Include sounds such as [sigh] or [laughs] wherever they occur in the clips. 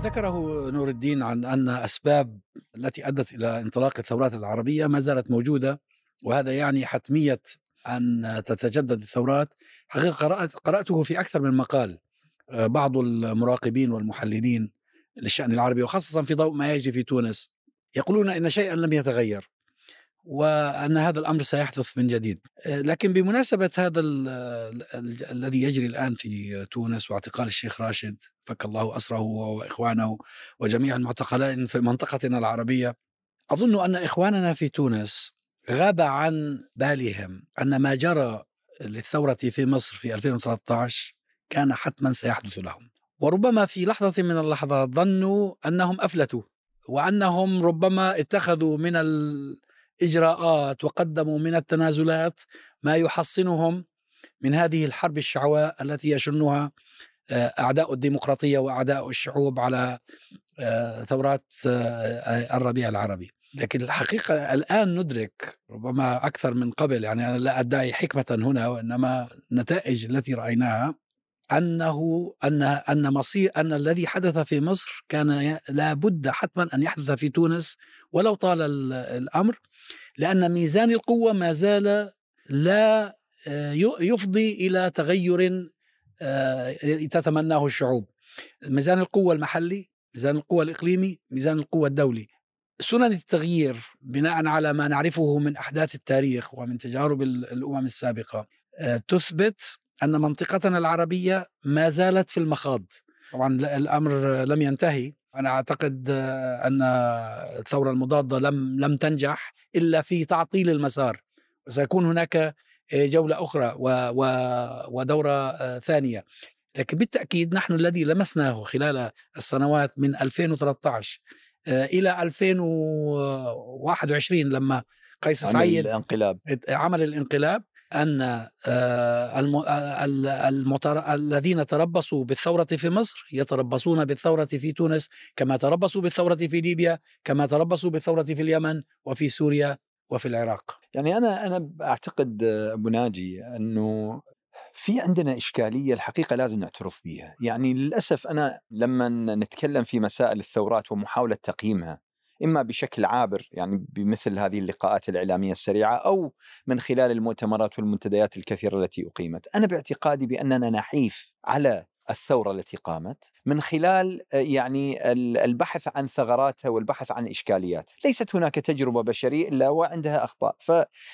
ذكره نور الدين عن أن أسباب التي أدت إلى انطلاق الثورات العربية ما زالت موجودة وهذا يعني حتمية أن تتجدد الثورات. حقيقة قرأت قرأته في أكثر من مقال آه، بعض المراقبين والمحللين للشأن العربي وخاصة في ضوء ما يجري في تونس يقولون إن شيئا لم يتغير. وأن هذا الأمر سيحدث من جديد. آه، لكن بمناسبة هذا الذي يجري الآن في تونس واعتقال الشيخ راشد فك الله أسره وإخوانه وجميع المعتقلين في منطقتنا العربية أظن أن إخواننا في تونس غاب عن بالهم أن ما جرى للثورة في مصر في 2013 كان حتما سيحدث لهم. وربما في لحظة من اللحظات ظنوا أنهم أفلتوا وأنهم ربما اتخذوا من الإجراءات وقدموا من التنازلات ما يحصنهم من هذه الحرب الشعواء التي يشنها آه، أعداء الديمقراطية وأعداء الشعوب على آه، ثورات آه، الربيع العربي. لكن الحقيقة الآن ندرك ربما أكثر من قبل يعني أنا لا أدعي حكمة هنا وإنما النتائج التي رأيناها أنه أن أن مصير أن الذي حدث في مصر كان لا بد حتما أن يحدث في تونس ولو طال الأمر لأن ميزان القوة ما زال لا آه، يفضي إلى تغير آه، تتمناه الشعوب. ميزان القوة المحلي ميزان القوة الإقليمي ميزان القوة الدولي. سنن التغيير بناء على ما نعرفه من أحداث التاريخ ومن تجارب الأمم السابقة آه، تثبت أن منطقتنا العربية ما زالت في المخاض. طبعا الأمر لم ينتهي. أنا أعتقد آه، أن الثورة المضادة لم لم تنجح إلا في تعطيل المسار. وسيكون هناك آه، جولة أخرى ودورة ثانية. لكن بالتأكيد نحن الذي لمسناه خلال السنوات من 2013 آه، إلى 2021 لما قيس سعيد الانقلاب. عمل الانقلاب. أن آه، آه،. الذين تربصوا بالثورة في مصر يتربصون بالثورة في تونس كما تربصوا بالثورة في ليبيا كما تربصوا بالثورة في اليمن وفي سوريا وفي العراق يعني أنا أنا أعتقد أبو ناجي أنه في عندنا إشكالية الحقيقة لازم نعترف بها يعني للأسف أنا لما نتكلم في مسائل الثورات ومحاولة تقييمها إما بشكل عابر يعني بمثل هذه اللقاءات الإعلامية السريعة أو من خلال المؤتمرات والمنتديات الكثيرة التي أقيمت. أنا باعتقادي بأننا نحيف على الثورة التي قامت من خلال آه، يعني البحث عن ثغراتها والبحث عن إشكالياتها ليست هناك تجربة بشرية إلا وعندها أخطاء.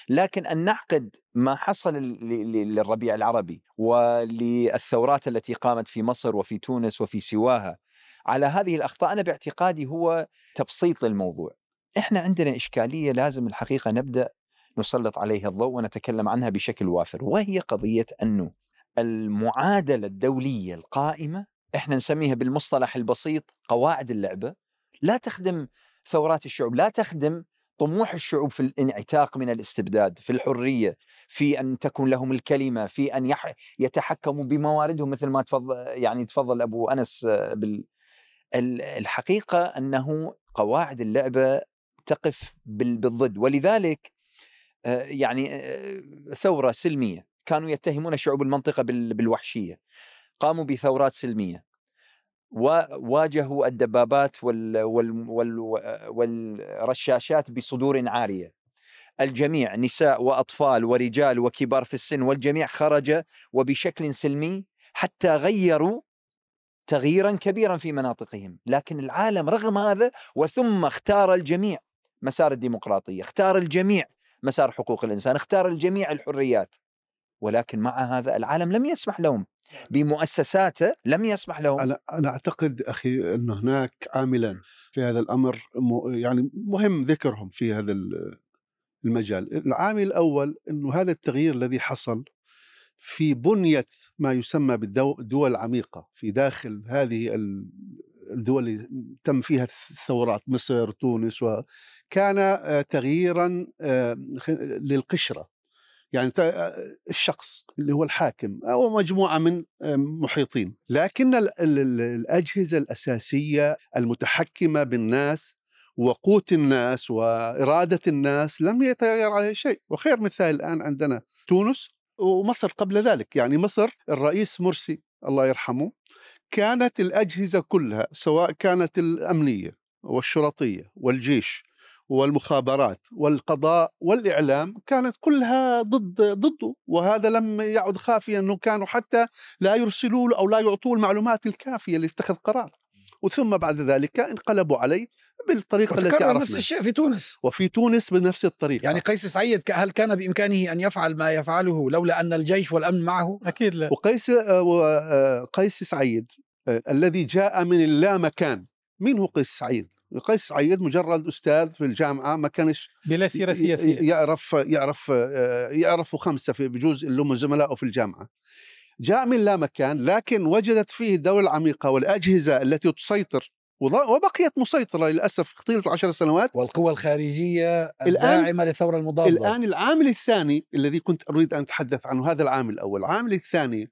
لكن أن نعقد ما حصل للربيع العربي وللثورات التي قامت في مصر وفي تونس وفي سواها على هذه الأخطاء أنا باعتقادي هو تبسيط للموضوع. إحنا عندنا إشكالية لازم الحقيقة نبدأ نسلط عليها الضوء ونتكلم عنها بشكل وافر وهي قضية أنه المعادلة الدولية القائمة إحنا نسميها بالمصطلح البسيط قواعد اللعبة لا تخدم ثورات الشعوب لا تخدم طموح الشعوب في الانعتاق من الاستبداد في الحرية في أن تكون لهم الكلمة في يح... يتحكموا بمواردهم مثل ما تفضل يعني تفضل أبو أنس بال الحقيقة أنه قواعد اللعبة تقف بالضد. ولذلك يعني ثورة سلمية. كانوا يتهمون شعوب المنطقة بالوحشية. قاموا بثورات سلمية. وواجهوا الدبابات وال وال وال والرشاشات بصدور عارية الجميع نساء وأطفال ورجال وكبار في السن والجميع خرج وبشكل سلمي حتى غيروا تغييرا كبيرا في مناطقهم لكن العالم رغم هذا وثم اختار الجميع مسار الديمقراطية اختار الجميع مسار حقوق الإنسان اختار الجميع الحريات. ولكن مع هذا العالم لم يسمح لهم بمؤسساته لم يسمح لهم. أنا أنا أعتقد أخي انه هناك عاملا في هذا الأمر يعني مهم ذكرهم في هذا المجال. العامل الأول إنه هذا التغيير الذي حصل في بنية ما يسمى بالدول العميقه في داخل هذه الدول اللي تم فيها الثورات مصر تونس وكان آه، تغييرا آه، للقشرة. يعني الشخص اللي هو الحاكم أو مجموعة من محيطين. لكن الأجهزة الأساسية المتحكمة بالناس وقوت الناس وإرادة الناس لم يتغير عليه شيء. وخير مثال الآن عندنا تونس. ومصر قبل ذلك. يعني مصر الرئيس مرسي الله يرحمه كانت الأجهزة كلها سواء كانت الأمنية والشرطية والجيش والمخابرات والقضاء والإعلام كانت كلها ضد ضده. وهذا لم يعد خافيا أنه كانوا حتى لا يرسلوا أو لا يعطوه المعلومات الكافية ليتخذ قرار. وثم بعد ذلك انقلبوا عليه بالطريقة التي عرفنا نفس الشيء في تونس. وفي تونس بنفس الطريقة. يعني قيس سعيد هل كان بإمكانه أن يفعل ما يفعله لولا أن الجيش والأمن معه؟ أكيد لا. وقيس آه، وقيس سعيد آه، الذي جاء من اللامكان مين هو قيس سعيد؟ قيس سعيد مجرد أستاذ في الجامعة ما كانش بلا سيرة سياسية. يعرف يعرف آه، يعرفوا خمسة في بجوز اللي هم زملائه في الجامعة. جاء من لا مكان لكن وجدت فيه الدولة العميقة والأجهزة التي تسيطر وبقيت مسيطرة للأسف طيله عشر سنوات. والقوى الخارجية الداعمة للثورة المضادة. الآن العامل الثاني الذي كنت أريد أن أتحدث عنه هذا العامل الأول. العامل الثاني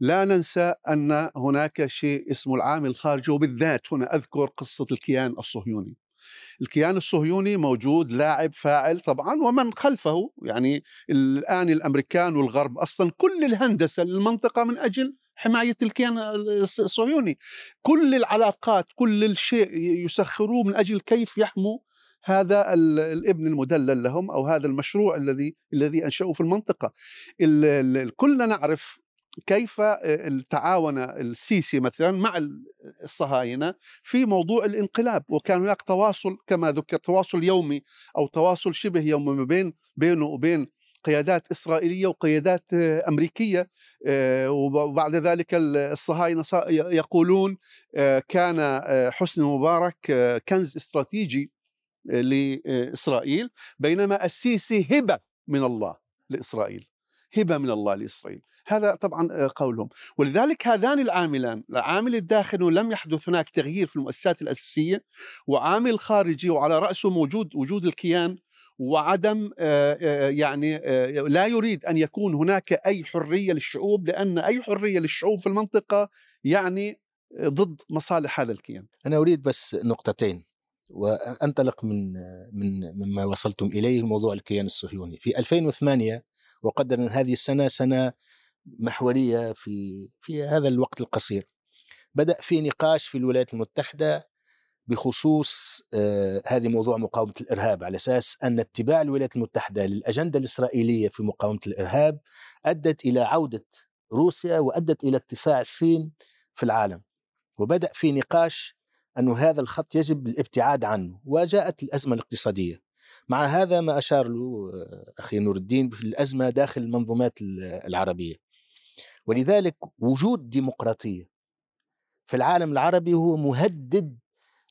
لا ننسى أن هناك شيء اسمه العامل الخارجي وبالذات هنا أذكر قصة الكيان الصهيوني. الكيان الصهيوني موجود لاعب فاعل طبعا ومن خلفه يعني الآن الأمريكان والغرب أصلا كل الهندسة للمنطقة من أجل حماية الكيان الص- الصهيوني كل العلاقات كل الشيء يسخروه من أجل كيف يحموا هذا ال- الإبن المدلل لهم أو هذا المشروع الذي الذي أنشأوه في المنطقة. ال- ال- كلنا نعرف كيف تعاون السيسي مثلا مع ال- الصهاينة في موضوع الانقلاب وكان هناك تواصل كما ذكر تواصل يومي أو تواصل شبه يومي ما بين بينه وبين قيادات إسرائيلية وقيادات آه، أمريكية آه، وبعد ذلك ال- الصهاينة يقولون آه، كان آه، حسني مبارك آه، كنز استراتيجي لإسرائيل بينما السيسي هبة من الله لإسرائيل. هبة من الله لإسرائيل. هذا طبعا قولهم. ولذلك هذان العاملان العامل الداخلي لم يحدث هناك تغيير في المؤسسات الأساسية وعامل خارجي وعلى رأسه موجود وجود الكيان وعدم آه، آه، يعني آه، لا يريد أن يكون هناك أي حرية للشعوب لأن أي حرية للشعوب في المنطقة يعني ضد مصالح هذا الكيان. أنا أريد بس نقطتين. وأنطلق من من مما وصلتم إليه موضوع الكيان الصهيوني. في 2008 وقدر أن هذه السنة سنة محورية في في هذا الوقت القصير. بدأ في نقاش في الولايات المتحدة بخصوص آه، هذه موضوع مقاومة الإرهاب على أساس أن اتباع الولايات المتحدة للأجندة الإسرائيلية في مقاومة الإرهاب أدت إلى عودة روسيا وأدت إلى اتساع الصين في العالم. وبدأ في نقاش أن هذا الخط يجب الابتعاد عنه وجاءت الأزمة الاقتصادية. مع هذا ما أشار له آه، أخي نور الدين في الأزمة داخل المنظومات ال- العربية. ولذلك وجود ديمقراطية في العالم العربي هو مهدد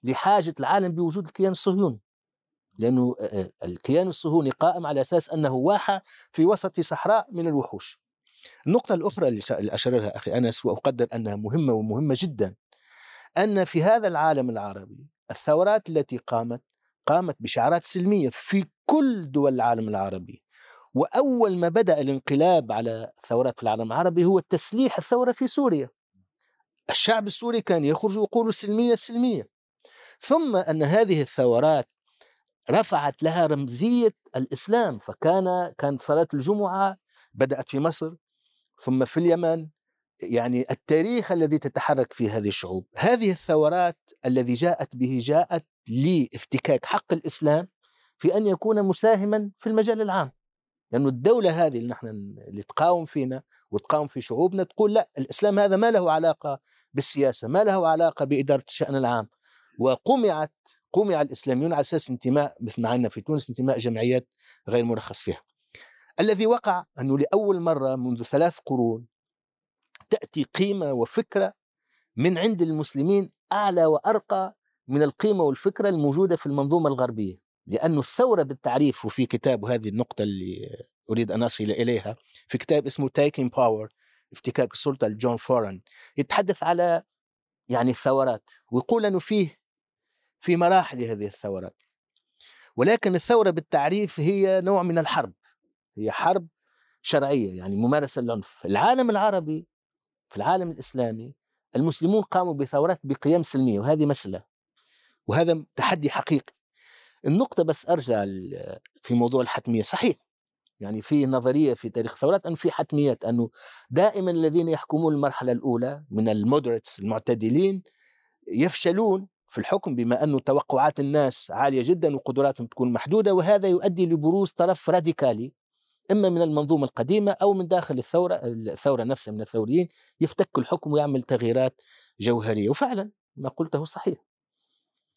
لحاجة العالم بوجود الكيان الصهيوني. لأنه آه، آه، الكيان الصهيوني قائم على أساس أنه واحة في وسط صحراء من الوحوش. النقطة الأخرى اللي أشار لها أخي أنس وأقدر أنها مهمة ومهمة جدا. أن في هذا العالم العربي الثورات التي قامت قامت بشعارات سلمية في كل دول العالم العربي وأول ما بدأ الانقلاب على الثورات في العالم العربي هو تسليح الثورة في سوريا. الشعب السوري كان يخرج ويقول سلمية سلمية. ثم أن هذه الثورات رفعت لها رمزية الإسلام فكان كان صلاة الجمعة بدأت في مصر ثم في اليمن يعني التاريخ الذي تتحرك فيه هذه الشعوب. هذه الثورات الذي جاءت به جاءت لافتكاك حق الإسلام في أن يكون مساهما في المجال العام. لأنه الدولة هذه اللي نحن اللي تقاوم فينا وتقاوم في شعوبنا تقول لا الإسلام هذا ما له علاقة بالسياسة ما له علاقة بإدارة الشأن العام. وقمعت قمع الإسلاميون على أساس انتماء مثل ما عندنا في تونس انتماء جمعيات غير مرخص فيها. الذي وقع أنه لأول مرة منذ ثلاث قرون تأتي قيمة وفكرة من عند المسلمين أعلى وأرقى من القيمة والفكرة الموجودة في المنظومة الغربية. لأن الثورة بالتعريف وفي كتاب وهذه النقطة اللي أريد أن أصل إليها في كتاب اسمه Taking Power افتكاك السلطة لجون فورن يتحدث على يعني الثورات ويقول أنه فيه في مراحل هذه الثورات. ولكن الثورة بالتعريف هي نوع من الحرب هي حرب شرعية يعني ممارسة للعنف. العالم العربي في العالم الإسلامي المسلمون قاموا بثورات بقيم سلمية وهذه مسألة وهذا تحدي حقيقي. النقطة بس أرجع في موضوع الحتمية صحيح يعني في نظرية في تاريخ الثورات انه في حتميات انه دائما الذين يحكمون المرحلة الأولى من المودريتس المعتدلين يفشلون في الحكم بما انه توقعات الناس عالية جدا وقدراتهم تكون محدودة وهذا يؤدي لبروز طرف راديكالي إما من المنظومة القديمة أو من داخل الثورة الثورة نفسها من الثوريين يفتك الحكم ويعمل تغييرات جوهرية. وفعلا ما قلته صحيح.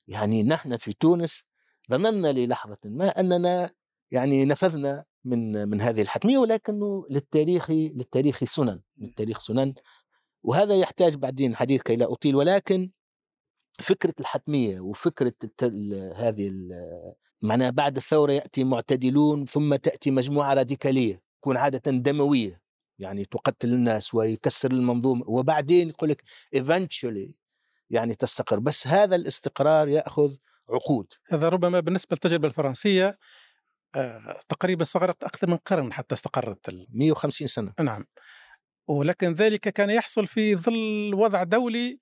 يعني نحن في تونس ظننا للحظة ما أننا يعني نفذنا من من هذه الحتمية ولكنه للتاريخ للتاريخ سنن للتاريخ سنن. وهذا يحتاج بعدين حديث كي لا أطيل ولكن فكرة الحتمية وفكرة هذه معناها بعد الثورة يأتي معتدلون ثم تأتي مجموعة راديكالية تكون عادة دموية يعني تقتل الناس ويكسر المنظومة وبعدين يقول لك eventually يعني تستقر. بس هذا الاستقرار يأخذ عقود. هذا ربما بالنسبة للتجربة الفرنسية آه، تقريبا استغرقت أكثر من قرن حتى استقرت 150 سنة. نعم. ولكن ذلك كان يحصل في ظل وضع دولي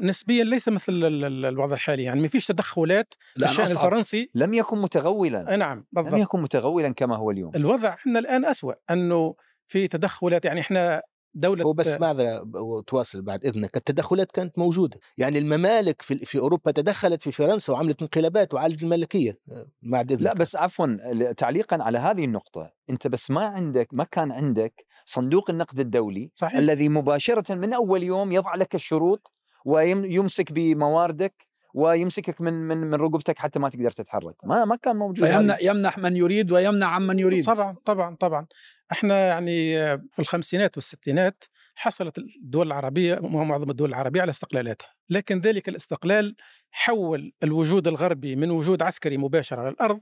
نسبيا ليس مثل الوضع الحالي يعني ما فيش تدخلات الشأن الفرنسي. لم يكن متغولا. نعم بالضبط. لم يكن متغولا كما هو اليوم. الوضع عندنا الآن أسوأ أنه في تدخلات يعني إحنا دولة هو بس معذرة تواصل بعد إذنك التدخلات كانت موجودة. يعني الممالك في, في أوروبا تدخلت في فرنسا وعملت انقلابات وعالجت الملكية بعد إذنك. لا بس عفوا تعليقا على هذه النقطة. أنت بس ما عندك ما كان عندك صندوق النقد الدولي صحيح. الذي مباشرة من أول يوم يضع لك الشروط ويمسك بمواردك ويمسكك من من من رقبتك حتى ما تقدر تتحرك. ما ما كان موجود فيمنع يمنح من يريد ويمنع عمن يريد. طبعا طبعا طبعا. إحنا يعني في الخمسينات والستينات حصلت الدول العربية ومعظم الدول العربية على استقلالاتها. لكن ذلك الاستقلال حول الوجود الغربي من وجود عسكري مباشر على الأرض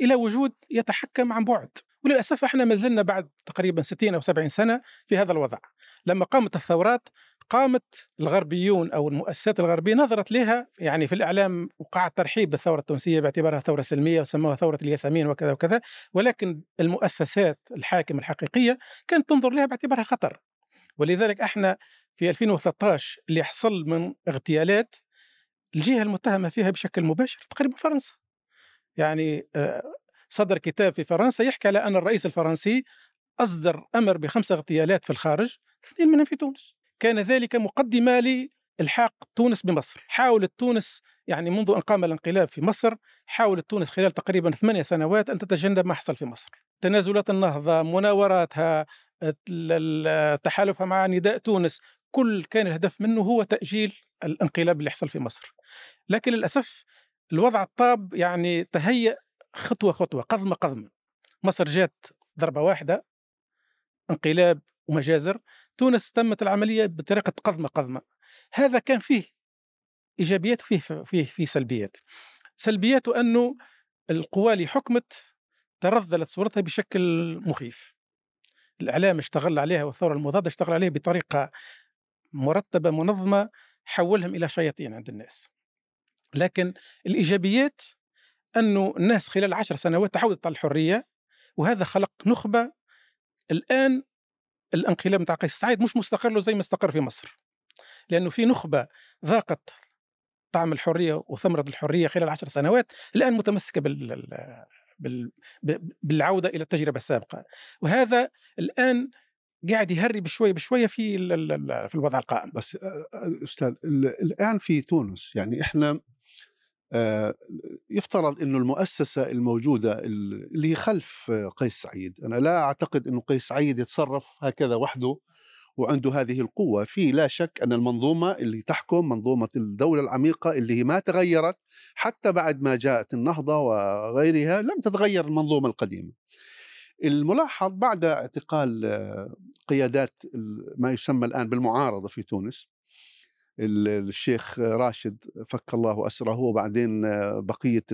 إلى وجود يتحكم عن بعد. وللأسف إحنا ما زلنا بعد تقريبا 60 أو 70 سنة في هذا الوضع. لما قامت الثورات قامت الغربيون أو المؤسسات الغربية نظرت لها يعني في الإعلام وقع الترحيب بالثورة التونسية باعتبارها ثورة سلمية وسموها ثورة الياسمين وكذا وكذا ولكن المؤسسات الحاكمة الحقيقية كانت تنظر لها باعتبارها خطر. ولذلك إحنا في 2013 اللي حصل من اغتيالات الجهة المتهمة فيها بشكل مباشر تقريبا فرنسا. يعني آه، صدر كتاب في فرنسا يحكي على أن الرئيس الفرنسي أصدر أمر بخمس اغتيالات في الخارج اثنين منهم في تونس. كان ذلك مقدمة لإلحاق تونس بمصر. حاولت تونس يعني منذ أن قام الانقلاب في مصر حاولت تونس خلال تقريبا ثمانية سنوات أن تتجنب ما حصل في مصر. تنازلات النهضة مناوراتها تحالفها مع نداء تونس كل كان الهدف منه هو تأجيل الانقلاب اللي حصل في مصر. لكن للأسف الوضع الطاب يعني تهيأ خطوة خطوة قضمة قضمة مصر جات ضربة واحدة انقلاب ومجازر. تونس تمت العملية بطريقة قضمة قضمة. هذا كان فيه إيجابيات وفيه فيه فيه سلبيات. سلبياته انه القوى اللي حكمت ترذلت صورتها بشكل مخيف. الإعلام اشتغل عليها والثورة المضادة اشتغل عليها بطريقة مرتبة منظمة حولهم إلى شياطين عند الناس. لكن الإيجابيات انه الناس خلال عشر سنوات تعودت على الحرية وهذا خلق نخبة. الآن الانقلاب نتاع قيس سعيد مش مستقر له زي ما استقر في مصر. لأنه في نخبة ذاقت طعم الحرية وثمرة الحرية خلال عشر سنوات الآن متمسكة بال بال بالعودة إلى التجربة السابقة. وهذا الآن قاعد يهري بشويه بشوية في في الوضع القائم. بس أستاذ الآن في تونس يعني إحنا يفترض إنه المؤسسة الموجودة اللي خلف قيس سعيد. أنا لا أعتقد إنه قيس سعيد يتصرف هكذا وحده وعنده هذه القوة. في لا شك أن المنظومة اللي تحكم منظومة الدولة العميقة اللي ما تغيرت حتى بعد ما جاءت النهضة وغيرها لم تتغير المنظومة القديمة. الملاحظ بعد اعتقال آه، قيادات ما يسمى الآن بالمعارضة في تونس الشيخ راشد فك الله أسره وبعدين بقية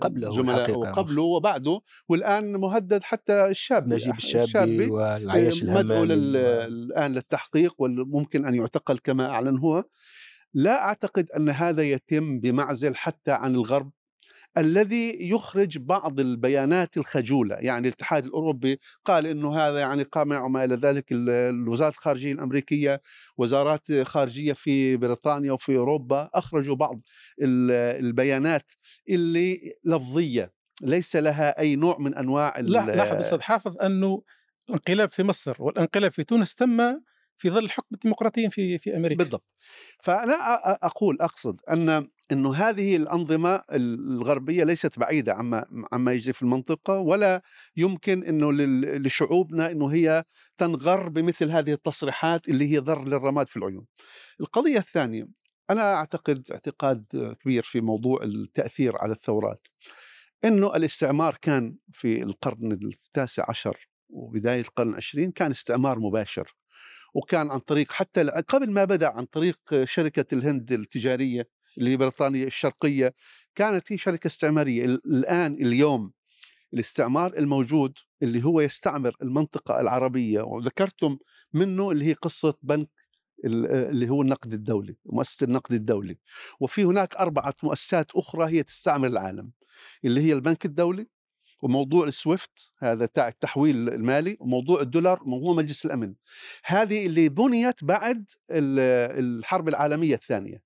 قبله الزملاء وقبله وبعده والآن مهدد حتى الشاب نجيب الشابي, الشابي والعيش الهمالي الآن للتحقيق وممكن أن يعتقل كما أعلن هو. لا أعتقد أن هذا يتم بمعزل حتى عن الغرب الذي يخرج بعض البيانات الخجولة. يعني الاتحاد الأوروبي قال أنه هذا يعني قامع وما إلى ذلك الوزارة الخارجية الأمريكية وزارات خارجية في بريطانيا وفي أوروبا أخرجوا بعض البيانات اللي لفظية ليس لها أي نوع من لا لاحظ أستاذ حافظ أنه الانقلاب في مصر والانقلاب في تونس تم في ظل حكم الديمقراطيين في في أمريكا. بالضبط. فأنا أقول أقصد أن إنه هذه الأنظمة الغربية ليست بعيدة عما عما يجري في المنطقة ولا يمكن إنه لشعوبنا إنه هي تنغر بمثل هذه التصريحات اللي هي ضر للرماد في العيون. القضية الثانية أنا أعتقد اعتقاد كبير في موضوع التأثير على الثورات. إنه الاستعمار كان في القرن التاسع عشر وبداية القرن العشرين كان استعمار مباشر. وكان عن طريق حتى قبل ما بدأ عن طريق شركة الهند التجارية اللي هي بريطانيا الشرقية كانت هي شركة استعمارية. ال- الآن اليوم الاستعمار الموجود اللي هو يستعمر المنطقة العربية وذكرتم منه اللي هي قصة بنك ال- اللي هو النقد الدولي مؤسسة النقد الدولي. وفي هناك أربعة مؤسسات أخرى هي تستعمر العالم اللي هي البنك الدولي وموضوع السويفت هذا تاع التحويل المالي وموضوع الدولار وموضوع مجلس الأمن. هذه اللي بنيت بعد ال- الحرب العالمية الثانية.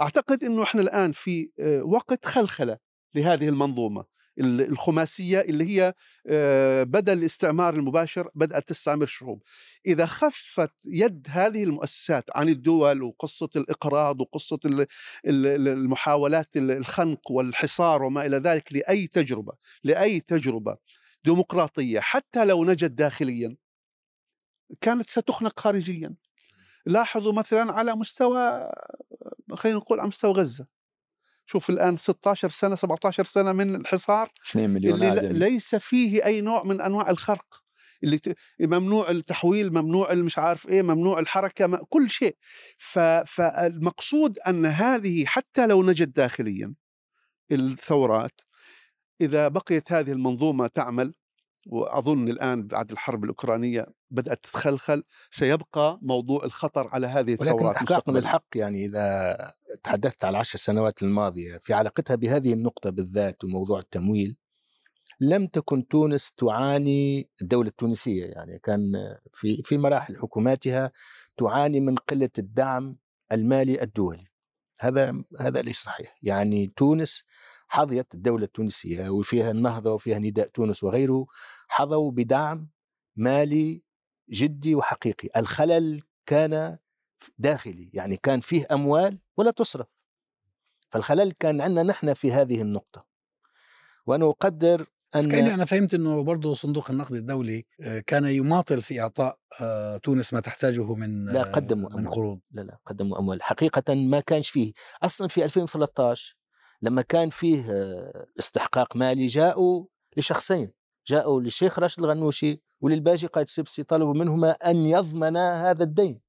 أعتقد إنه إحنا الآن في آه، وقت خلخلة لهذه المنظومة. ال- الخماسية اللي هي آه، بدل الاستعمار المباشر بدأت تستعمر الشعوب. إذا خفت يد هذه المؤسسات عن الدول وقصة الإقراض وقصة ال- ال- ال- المحاولات ال- الخنق والحصار وما إلى ذلك لأي تجربة لأي تجربة ديمقراطية حتى لو نجت داخليا كانت ستخنق خارجيا. لاحظوا مثلا على مستوى خلينا نقول على مستوى غزة. شوف الآن 16 سنة 17 سنة من الحصار 2 مليون اللي آدمي ليس فيه أي نوع من أنواع الخرق اللي. ممنوع التحويل ممنوع مش عارف إيه ممنوع الحركة. كل شيء. فالمقصود أن هذه حتى لو نجت داخليا الثورات إذا بقيت هذه المنظومة تعمل وأظن الآن بعد الحرب الأوكرانية بدأت تتخلخل سيبقى موضوع الخطر على هذه ولكن الثورات احقاقا مستقبلاً. للحق يعني إذا تحدثت على العشر سنوات الماضية في علاقتها بهذه النقطة بالذات وموضوع التمويل لم تكن تونس تعاني الدولة التونسية يعني كان في في مراحل حكوماتها تعاني من قلة الدعم المالي الدولي. هذا هذا ليس صحيح. يعني تونس حظيت الدولة التونسية وفيها النهضة وفيها نداء تونس وغيره حظوا بدعم مالي جدي وحقيقي. الخلل كان داخلي يعني كان فيه أموال ولا تصرف. فالخلل كان عندنا نحن في هذه النقطة. وأنا أقدر بس كأني أن أنا فهمت أنه برضه صندوق النقد الدولي آه، كان يماطل في إعطاء آه، تونس ما تحتاجه من لا آه، قدموا من أموال. قروض. لا لا قدموا أموال. حقيقة ما كانش فيه. أصلا في 2013 لما كان فيه استحقاق مالي جاءوا لشخصين. جاءوا للشيخ راشد الغنوشي وللباجي قائد سبسي طلبوا منهما أن يضمنا هذا الدين.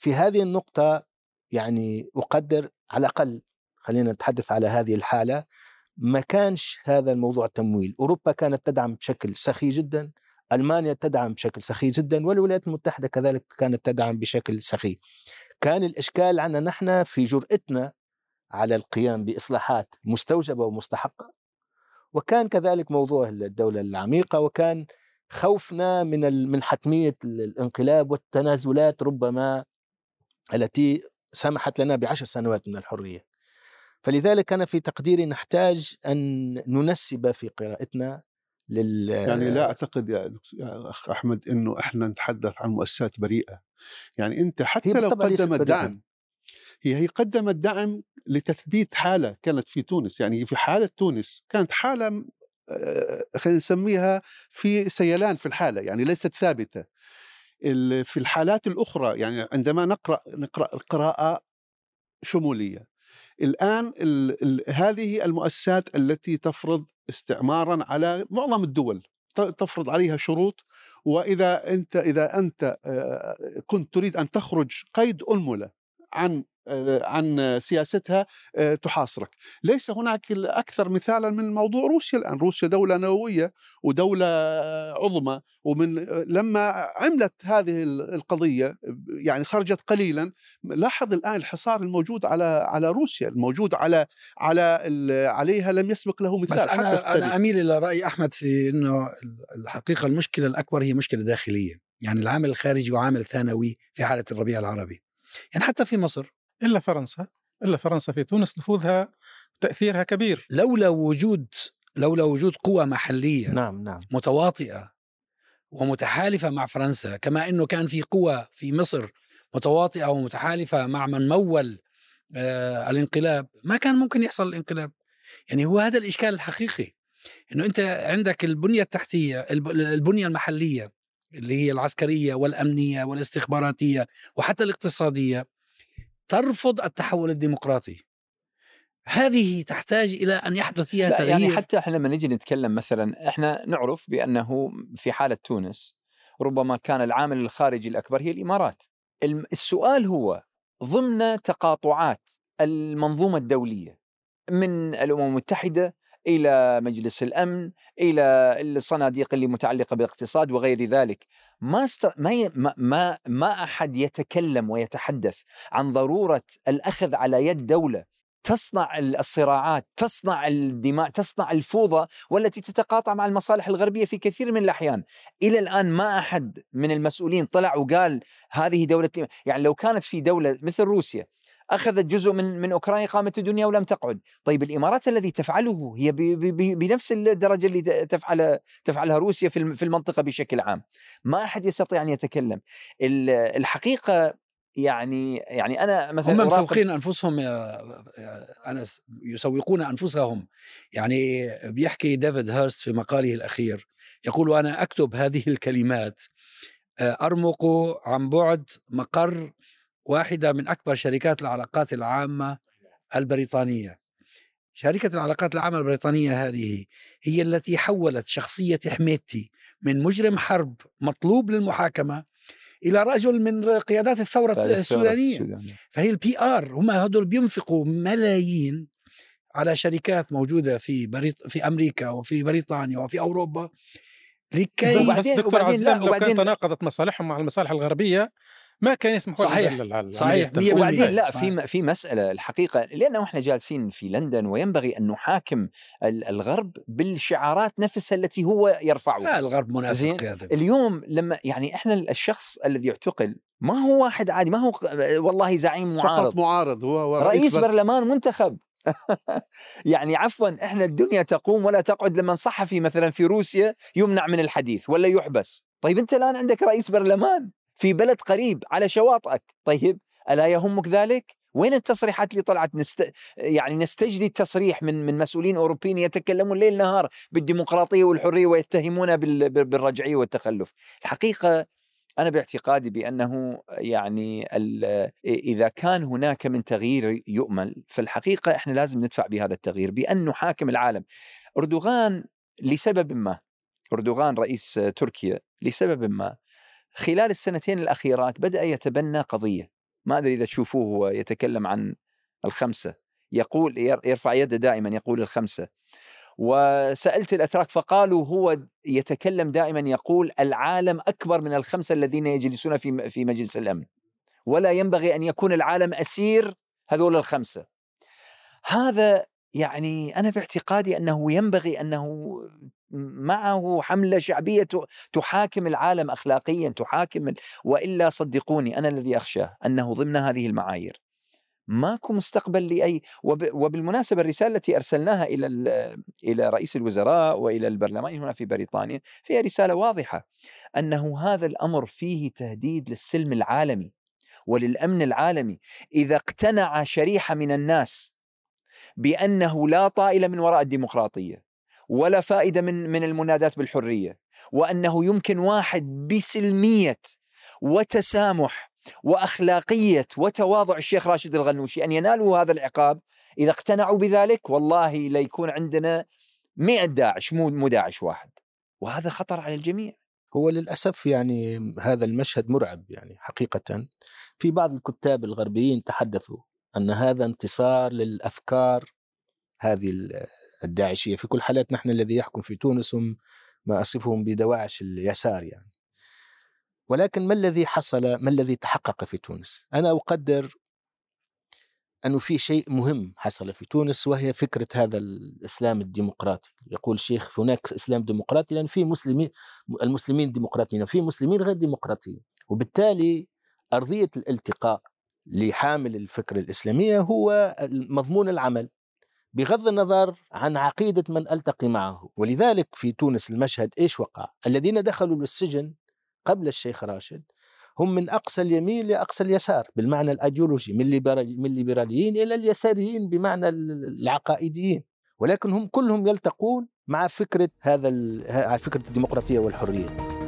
ففي هذه النقطة يعني أقدر على الأقل خلينا نتحدث على هذه الحالة ما كانش هذا الموضوع التمويل أوروبا كانت تدعم بشكل سخي جدا ألمانيا تدعم بشكل سخي جدا والولايات المتحدة كذلك كانت تدعم بشكل سخي. كان الإشكال عندنا نحن في جرأتنا على القيام بإصلاحات مستوجبة ومستحقة وكان كذلك موضوع الدولة العميقة وكان خوفنا من من حتمية ال- الانقلاب والتنازلات ربما التي سمحت لنا بعشر سنوات من الحرية. فلذلك أنا في تقديري نحتاج أن ننسب في قراءتنا لل يعني لا أعتقد يا, أخ أحمد إنه إحنا نتحدث عن مؤسسات بريئة. يعني أنت حتى هي لو قدمت بريئة. دعم هي هي قدمت دعم لتثبيت حالة كانت في تونس. يعني في حالة تونس كانت حالة آه، خلينا نسميها في سيلان في الحالة يعني ليست ثابتة. ال- في الحالات الأخرى يعني عندما نقرأ نقرأ قراءه شمولية. الآن ال ال هذه المؤسسات التي تفرض استعمارا على معظم الدول تفرض عليها شروط وإذا أنت إذا أنت آه، كنت تريد أن تخرج قيد انمله عن عن سياستها آه، تحاصرك. ليس هناك أكثر مثالا من موضوع روسيا الآن. روسيا دولة نووية ودولة عظمى ومن لما عملت هذه القضية يعني خرجت قليلا. لاحظ الآن الحصار الموجود على على روسيا الموجود على على عليها لم يسبق له مثال بس حتى أنا التاريخ. أنا أميل إلى رأي أحمد في أنه الحقيقة المشكلة الأكبر هي مشكلة داخلية. يعني العامل الخارجي وعامل ثانوي في حالة الربيع العربي. يعني حتى في مصر إلا فرنسا إلا فرنسا في تونس نفوذها وتاثيرها كبير. لولا وجود لولا وجود قوى محلية نعم نعم. متواطئة ومتحالفة مع فرنسا كما إنه كان في قوى في مصر متواطئة ومتحالفة مع من مول آه الانقلاب ما كان ممكن يحصل الانقلاب. يعني هو هذا الإشكال الحقيقي إنه أنت عندك البنية التحتية الب- البنية المحلية اللي هي العسكرية والأمنية والاستخباراتية وحتى الاقتصادية ترفض التحول الديمقراطي هذه تحتاج إلى أن يحدث فيها لا تغيير يعني حتى إحنا لما نجي نتكلم مثلا إحنا نعرف بأنه في حالة تونس ربما كان العامل الخارجي الأكبر هي الإمارات. السؤال هو ضمن تقاطعات المنظومة الدولية من الأمم المتحدة إلى مجلس الأمن إلى الصناديق اللي متعلقة بالاقتصاد وغير ذلك ما است... ما. ما ما أحد يتكلم ويتحدث عن ضرورة الأخذ على يد دولة تصنع الصراعات تصنع الدماء تصنع الفوضى والتي تتقاطع مع المصالح الغربية في كثير من الأحيان إلى الآن ما أحد من المسؤولين طلع وقال هذه دولة يعني لو كانت في دولة مثل روسيا أخذت جزء من من أوكرانيا قامت الدنيا ولم تقعد، طيب الإمارات الذي تفعله هي بنفس الدرجة اللي تفعل تفعلها روسيا في في المنطقة بشكل عام. ما أحد يستطيع أن يتكلم. ال- الحقيقة يعني يعني أنا مثلا هم مسوقين أنفسهم يا يا أنس يسوقون أنفسهم يعني بيحكي ديفيد هيرست في مقاله الأخير يقول أنا أكتب هذه الكلمات آه، أرمق عن بعد مقر واحدة من أكبر شركات العلاقات العامة البريطانية. شركة العلاقات العامة البريطانية هذه هي التي حولت شخصية حميدتي من مجرم حرب مطلوب للمحاكمة إلى رجل من قيادات الثورة السودانية. فهي الـ PR هم هدول بينفقوا ملايين على شركات موجودة في بريط في أمريكا وفي بريطانيا وفي أوروبا لكي بس دكتور عزام لو كان وبعدين- تناقضت مصالحهم مع المصالح الغربية ما كان يسمحوا صحيح، صحيح،. وبعدين لا. في في مسألة الحقيقة لأنه إحنا جالسين في لندن وينبغي أن نحاكم ال- الغرب بالشعارات نفسها التي هو يرفعها لا الغرب منافق. يا. اليوم لما يعني إحنا الشخص الذي اعتقل ما هو واحد عادي ما هو والله زعيم فقط معارض معارض هو رئيس بر- برلمان منتخب [laughs] يعني عفوا إحنا الدنيا تقوم ولا تقعد لما صحفي مثلا في روسيا يمنع من الحديث ولا يحبس طيب أنت الآن عندك رئيس برلمان في بلد قريب على شواطئك. طيب ألا يهمك ذلك؟ وين التصريحات اللي طلعت؟ نست... يعني نستجدي التصريح من من مسؤولين أوروبيين يتكلمون ليل نهار بالديمقراطية والحرية ويتهمون بال... بالرجعية والتخلف. الحقيقة أنا باعتقادي بأنه يعني ال- إذا كان هناك من تغيير يؤمل فالحقيقة إحنا لازم ندفع بهذا التغيير بأن نحاكم العالم. أردوغان لسبب ما أردوغان رئيس تركيا لسبب ما خلال السنتين الأخيرات بدأ يتبنى قضية. ما أدري إذا تشوفوه هو يتكلم عن الخمسة. يقول ير- يرفع يده دائما يقول الخمسة. وسألت الأتراك فقالوا هو يتكلم دائما يقول العالم أكبر من الخمسة الذين يجلسون في في مجلس الأمن. ولا ينبغي أن يكون العالم أسير هذول الخمسة. هذا يعني أنا باعتقادي أنه ينبغي أنه معه حملة شعبية ت- تحاكم العالم اخلاقيا تحاكم وإلا صدقوني أنا الذي أخشاه أنه ضمن هذه المعايير. ماكو مستقبل لأي وب... وبالمناسبة الرسالة التي أرسلناها إلى ال... إلى رئيس الوزراء وإلى البرلمان هنا في بريطانيا فيها رسالة واضحة أنه هذا الأمر فيه تهديد للسلم العالمي وللأمن العالمي. إذا اقتنع شريحة من الناس بأنه لا طائل من وراء الديمقراطية ولا فائدة من من المنادات بالحرية وأنه يمكن واحد بسلمية وتسامح وأخلاقية وتواضع الشيخ راشد الغنوشي أن ينالوا هذا العقاب إذا اقتنعوا بذلك والله ليكون عندنا 100 داعش مو داعش واحد. وهذا خطر على الجميع. هو للأسف يعني هذا المشهد مرعب يعني حقيقة. في بعض الكتاب الغربيين تحدثوا أن هذا انتصار للأفكار هذه ال- الداعشية. في كل حالات نحن الذي يحكم في تونس هم ما أصفهم بدواعش اليسار يعني. ولكن ما الذي حصل ما الذي تحقق في تونس؟ أنا أقدر أنه في شيء مهم حصل في تونس وهي فكرة هذا الإسلام الديمقراطي. يقول الشيخ هناك إسلام ديمقراطي لأن في مسلمين المسلمين ديمقراطيين في مسلمين غير ديمقراطيين. وبالتالي أرضية الالتقاء لحامل الفكرة الإسلامية هو مضمون العمل. بغض النظر عن عقيدة من ألتقي معه. ولذلك في تونس المشهد إيش وقع؟ الذين دخلوا للسجن قبل الشيخ راشد هم من أقصى اليمين لأقصى اليسار بالمعنى الأيديولوجي من, من الليبراليين إلى اليساريين بمعنى العقائديين. ولكن هم كلهم يلتقون مع فكرة هذا فكرة الديمقراطية والحرية.